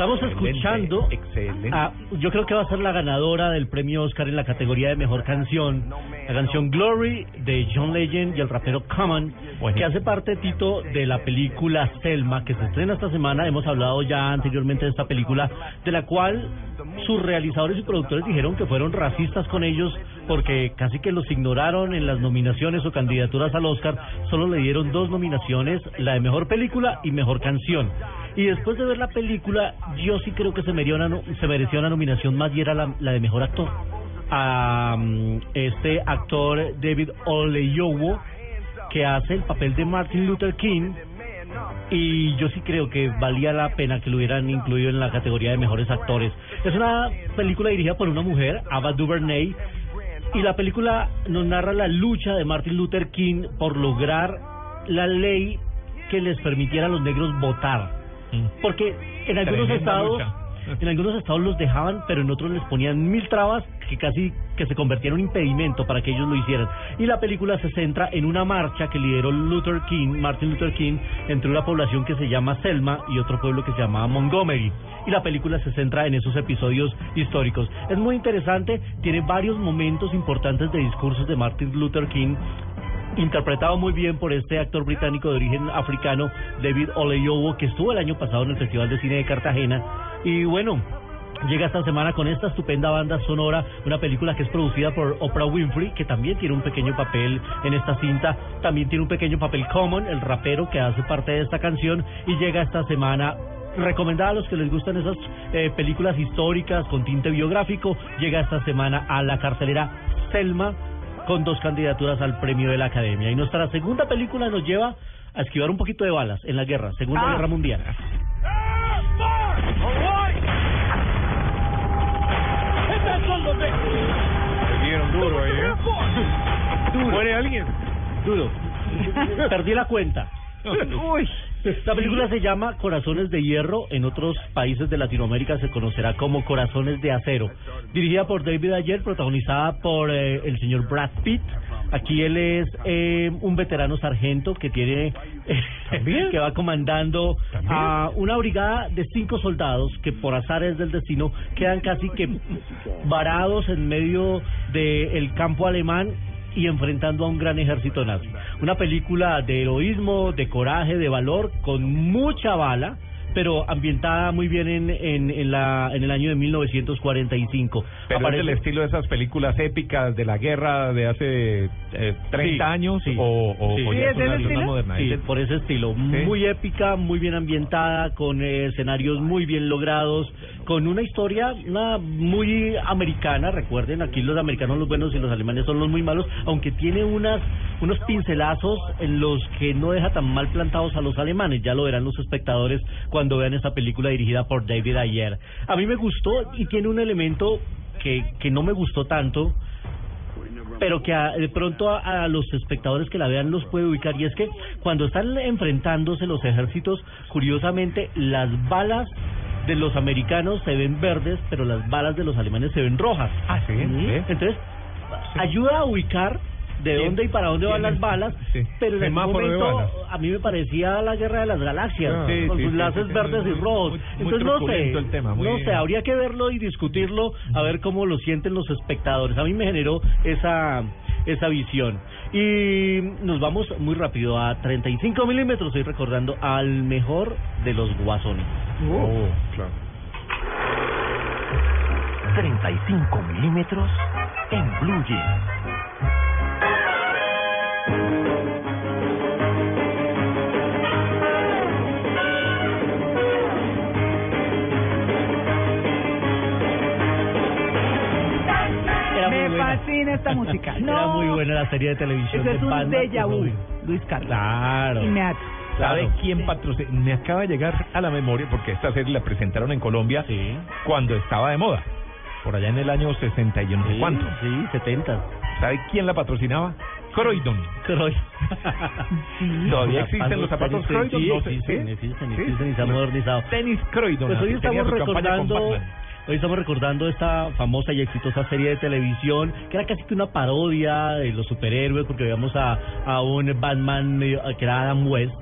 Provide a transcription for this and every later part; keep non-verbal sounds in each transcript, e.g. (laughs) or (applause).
Estamos escuchando Excelente. a- yo creo que va a ser la ganadora del premio Oscar en la categoría de mejor canción, la canción Glory de John Legend y el rapero Common, que hace parte, Tito, de la película Selma, que se estrena esta semana. Hemos hablado ya anteriormente de esta película, de la cual sus realizadores y productores dijeron que fueron racistas con ellos porque casi que los ignoraron en las nominaciones o candidaturas al Oscar. Solo le dieron dos nominaciones, la de mejor película y mejor canción. Y después de ver la película, yo sí creo que se merecía una, se merecía una nominación más y era la, la de mejor actor. A mm, este actor David Oleyowo, que hace el papel de Martin Luther King. Y yo sí creo que valía la pena que lo hubieran incluido en la categoría de mejores actores. Es una película dirigida por una mujer, Ava DuVernay, y la película nos narra la lucha de Martin Luther King por lograr la ley que les permitiera a los negros votar. Porque en algunos estados, en algunos estados los dejaban, pero en otros les ponían mil trabas que casi que se convertían en un impedimento para que ellos lo hicieran. Y la película se centra en una marcha que lideró Luther King, Martin Luther King, entre una población que se llama Selma y otro pueblo que se llamaba Montgomery. Y la película se centra en esos episodios históricos. Es muy interesante, tiene varios momentos importantes de discursos de Martin Luther King interpretado muy bien por este actor británico de origen africano, David Oleyowo, que estuvo el año pasado en el Festival de Cine de Cartagena. Y bueno, llega esta semana con esta estupenda banda sonora, una película que es producida por Oprah Winfrey, que también tiene un pequeño papel en esta cinta, también tiene un pequeño papel Common, el rapero que hace parte de esta canción, y llega esta semana recomendada a los que les gustan esas eh, películas históricas con tinte biográfico, llega esta semana a la cartelera Selma con dos candidaturas al premio de la Academia. Y nuestra segunda película nos lleva a esquivar un poquito de balas en la guerra, Segunda Ah. Guerra Mundial. Dieron duro ahí, ¿eh? ¿Muere alguien? Duro. (laughs) Perdí la cuenta. Uy. La película se llama Corazones de Hierro, en otros países de Latinoamérica se conocerá como Corazones de Acero. Dirigida por David Ayer, protagonizada por eh, el señor Brad Pitt. Aquí él es eh, un veterano sargento que tiene (laughs) que va comandando a una brigada de cinco soldados que por azares del destino quedan casi que varados en medio del campo alemán y enfrentando a un gran ejército nazi. Una película de heroísmo, de coraje, de valor, con mucha bala, pero ambientada muy bien en, en, en, la, en el año de 1945. Pero es Aparece- el estilo de esas películas épicas de la guerra de hace eh, 30 Sí, años sí. o, o, Sí. o Sí, ya ¿es es una, del una estilo? moderna. Sí, Es el- por ese estilo. Muy épica, muy bien ambientada, con eh, escenarios muy bien logrados, con una historia una muy americana. Recuerden, aquí los americanos los buenos y los alemanes son los muy malos, aunque tiene unas unos pincelazos en los que no deja tan mal plantados a los alemanes. Ya lo verán los espectadores cuando vean esta película dirigida por David Ayer. A mí me gustó y tiene un elemento que, que no me gustó tanto pero que a- de pronto a, a los espectadores que la vean los puede ubicar y es que cuando están enfrentándose los ejércitos, curiosamente las balas de los americanos se ven verdes, pero las balas de los alemanes se ven rojas. Ah, sí, sí. Entonces, ayuda a ubicar de dónde y para dónde van las balas, sí. pero en ese Semáforo de momento a mí me parecía la guerra de las galaxias, Ah, sí, con sí, sus sí, láseres sí, verdes muy- y rojos. muy- muy Entonces no sé, truculento el tema, muy- no sé, habría que verlo y discutirlo a ver cómo lo sienten los espectadores. A mí me generó esa esa visión. Y nos vamos muy rápido a 35 milímetros, estoy recordando al mejor de los guasones. Oh, claro. 35 milímetros en Blue Jeans. Me fascina esta música. (laughs) No. Era muy buena la serie de televisión. Eso es de un Batman, Luis Carlos. Claro. ¿Sabe quién patrocina? Me acaba de llegar a la memoria porque esta serie la presentaron en Colombia cuando estaba de moda. Por allá en el año 61, y cuánto. Sí, 70. ¿Sabe quién la patrocinaba? Croydon. Croy. (laughs) ¿Todavía existen los zapatos tenis, Croydon? Sí, No sé, existen, ¿sí? existen, ¿Sí? existen y se han modernizado. Tenis Croydon. Pues hoy estamos recordando, hoy estamos recordando esta famosa y exitosa serie de televisión que era casi que una parodia de los superhéroes porque veíamos a, a un Batman medio- que era Adam West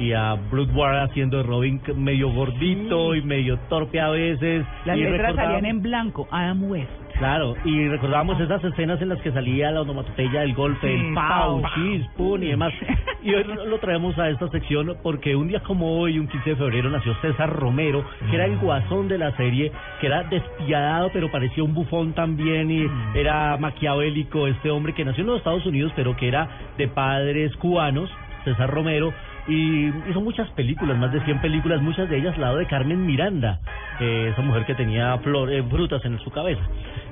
y a Bruce Ward haciendo Robin medio gordito y medio torpe a veces. Las y letras salían en blanco. Adam West. Claro, y recordábamos esas escenas en las que salía la onomatopeya del golpe, Sí, el pau, chis, pun y demás. (laughs) Y hoy lo lo traemos a esta sección porque un día como hoy, un 15 de febrero, nació César Romero, que era el guasón de la serie, que era despiadado, pero parecía un bufón también y era maquiavélico este hombre que nació en los Estados Unidos, pero que era de padres cubanos, César Romero, y hizo muchas películas, más de 100 películas, muchas de ellas al lado de Carmen Miranda, eh, esa mujer que tenía flor, eh, frutas en su cabeza.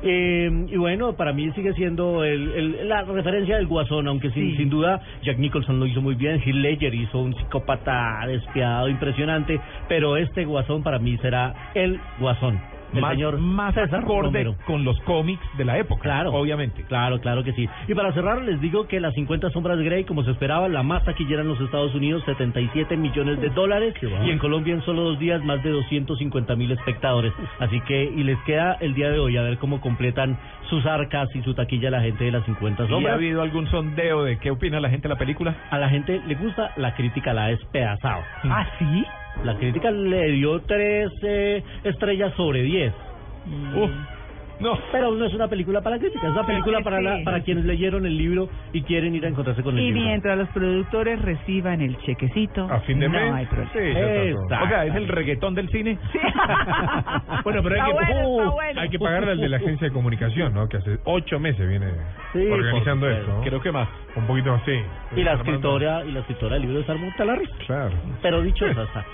Eh, y bueno, para mí sigue siendo el, el- la referencia del guasón, aunque sin, Sí. sin duda Jack Nicholson lo hizo muy bien, Heath Ledger hizo un psicópata despiadado, impresionante, pero este guasón para mí será el guasón. El más, señor más César acorde Romero. con los cómics de la época. Claro. Obviamente. Claro, claro que sí. Y para cerrar, les digo que las 50 sombras de Grey, como se esperaba, la más taquillera en los Estados Unidos, 77 millones de dólares. Y en Colombia, en solo dos días, más de 250 mil espectadores. Así que, y les queda el día de hoy a ver cómo completan sus arcas y su taquilla la gente de las 50 ¿Y ha sombras. habido algún sondeo de qué opina la gente de la película? A la gente le gusta, la crítica la ha despedazado. ¿Ah, sí? La crítica le dio tres eh, estrellas sobre 10. Uf, no. Pero no es una película para la crítica, es una película Sí, para, la, sí. para quienes leyeron el libro y quieren ir a encontrarse con el Y libro. mientras los productores reciban el chequecito, A fin de no mes. hay problema. Sí, es el reggaetón del cine. (laughs) Bueno, pero hay que, bueno, Uh, hay que pagarle al de la agencia de comunicación, ¿no? Que hace ocho meses viene Sí, organizando esto. ¿no? Creo que más. Un poquito así. Y la Armando. escritora, y la escritora del libro es Armenta Larry. Claro. Pero dicho eso, está.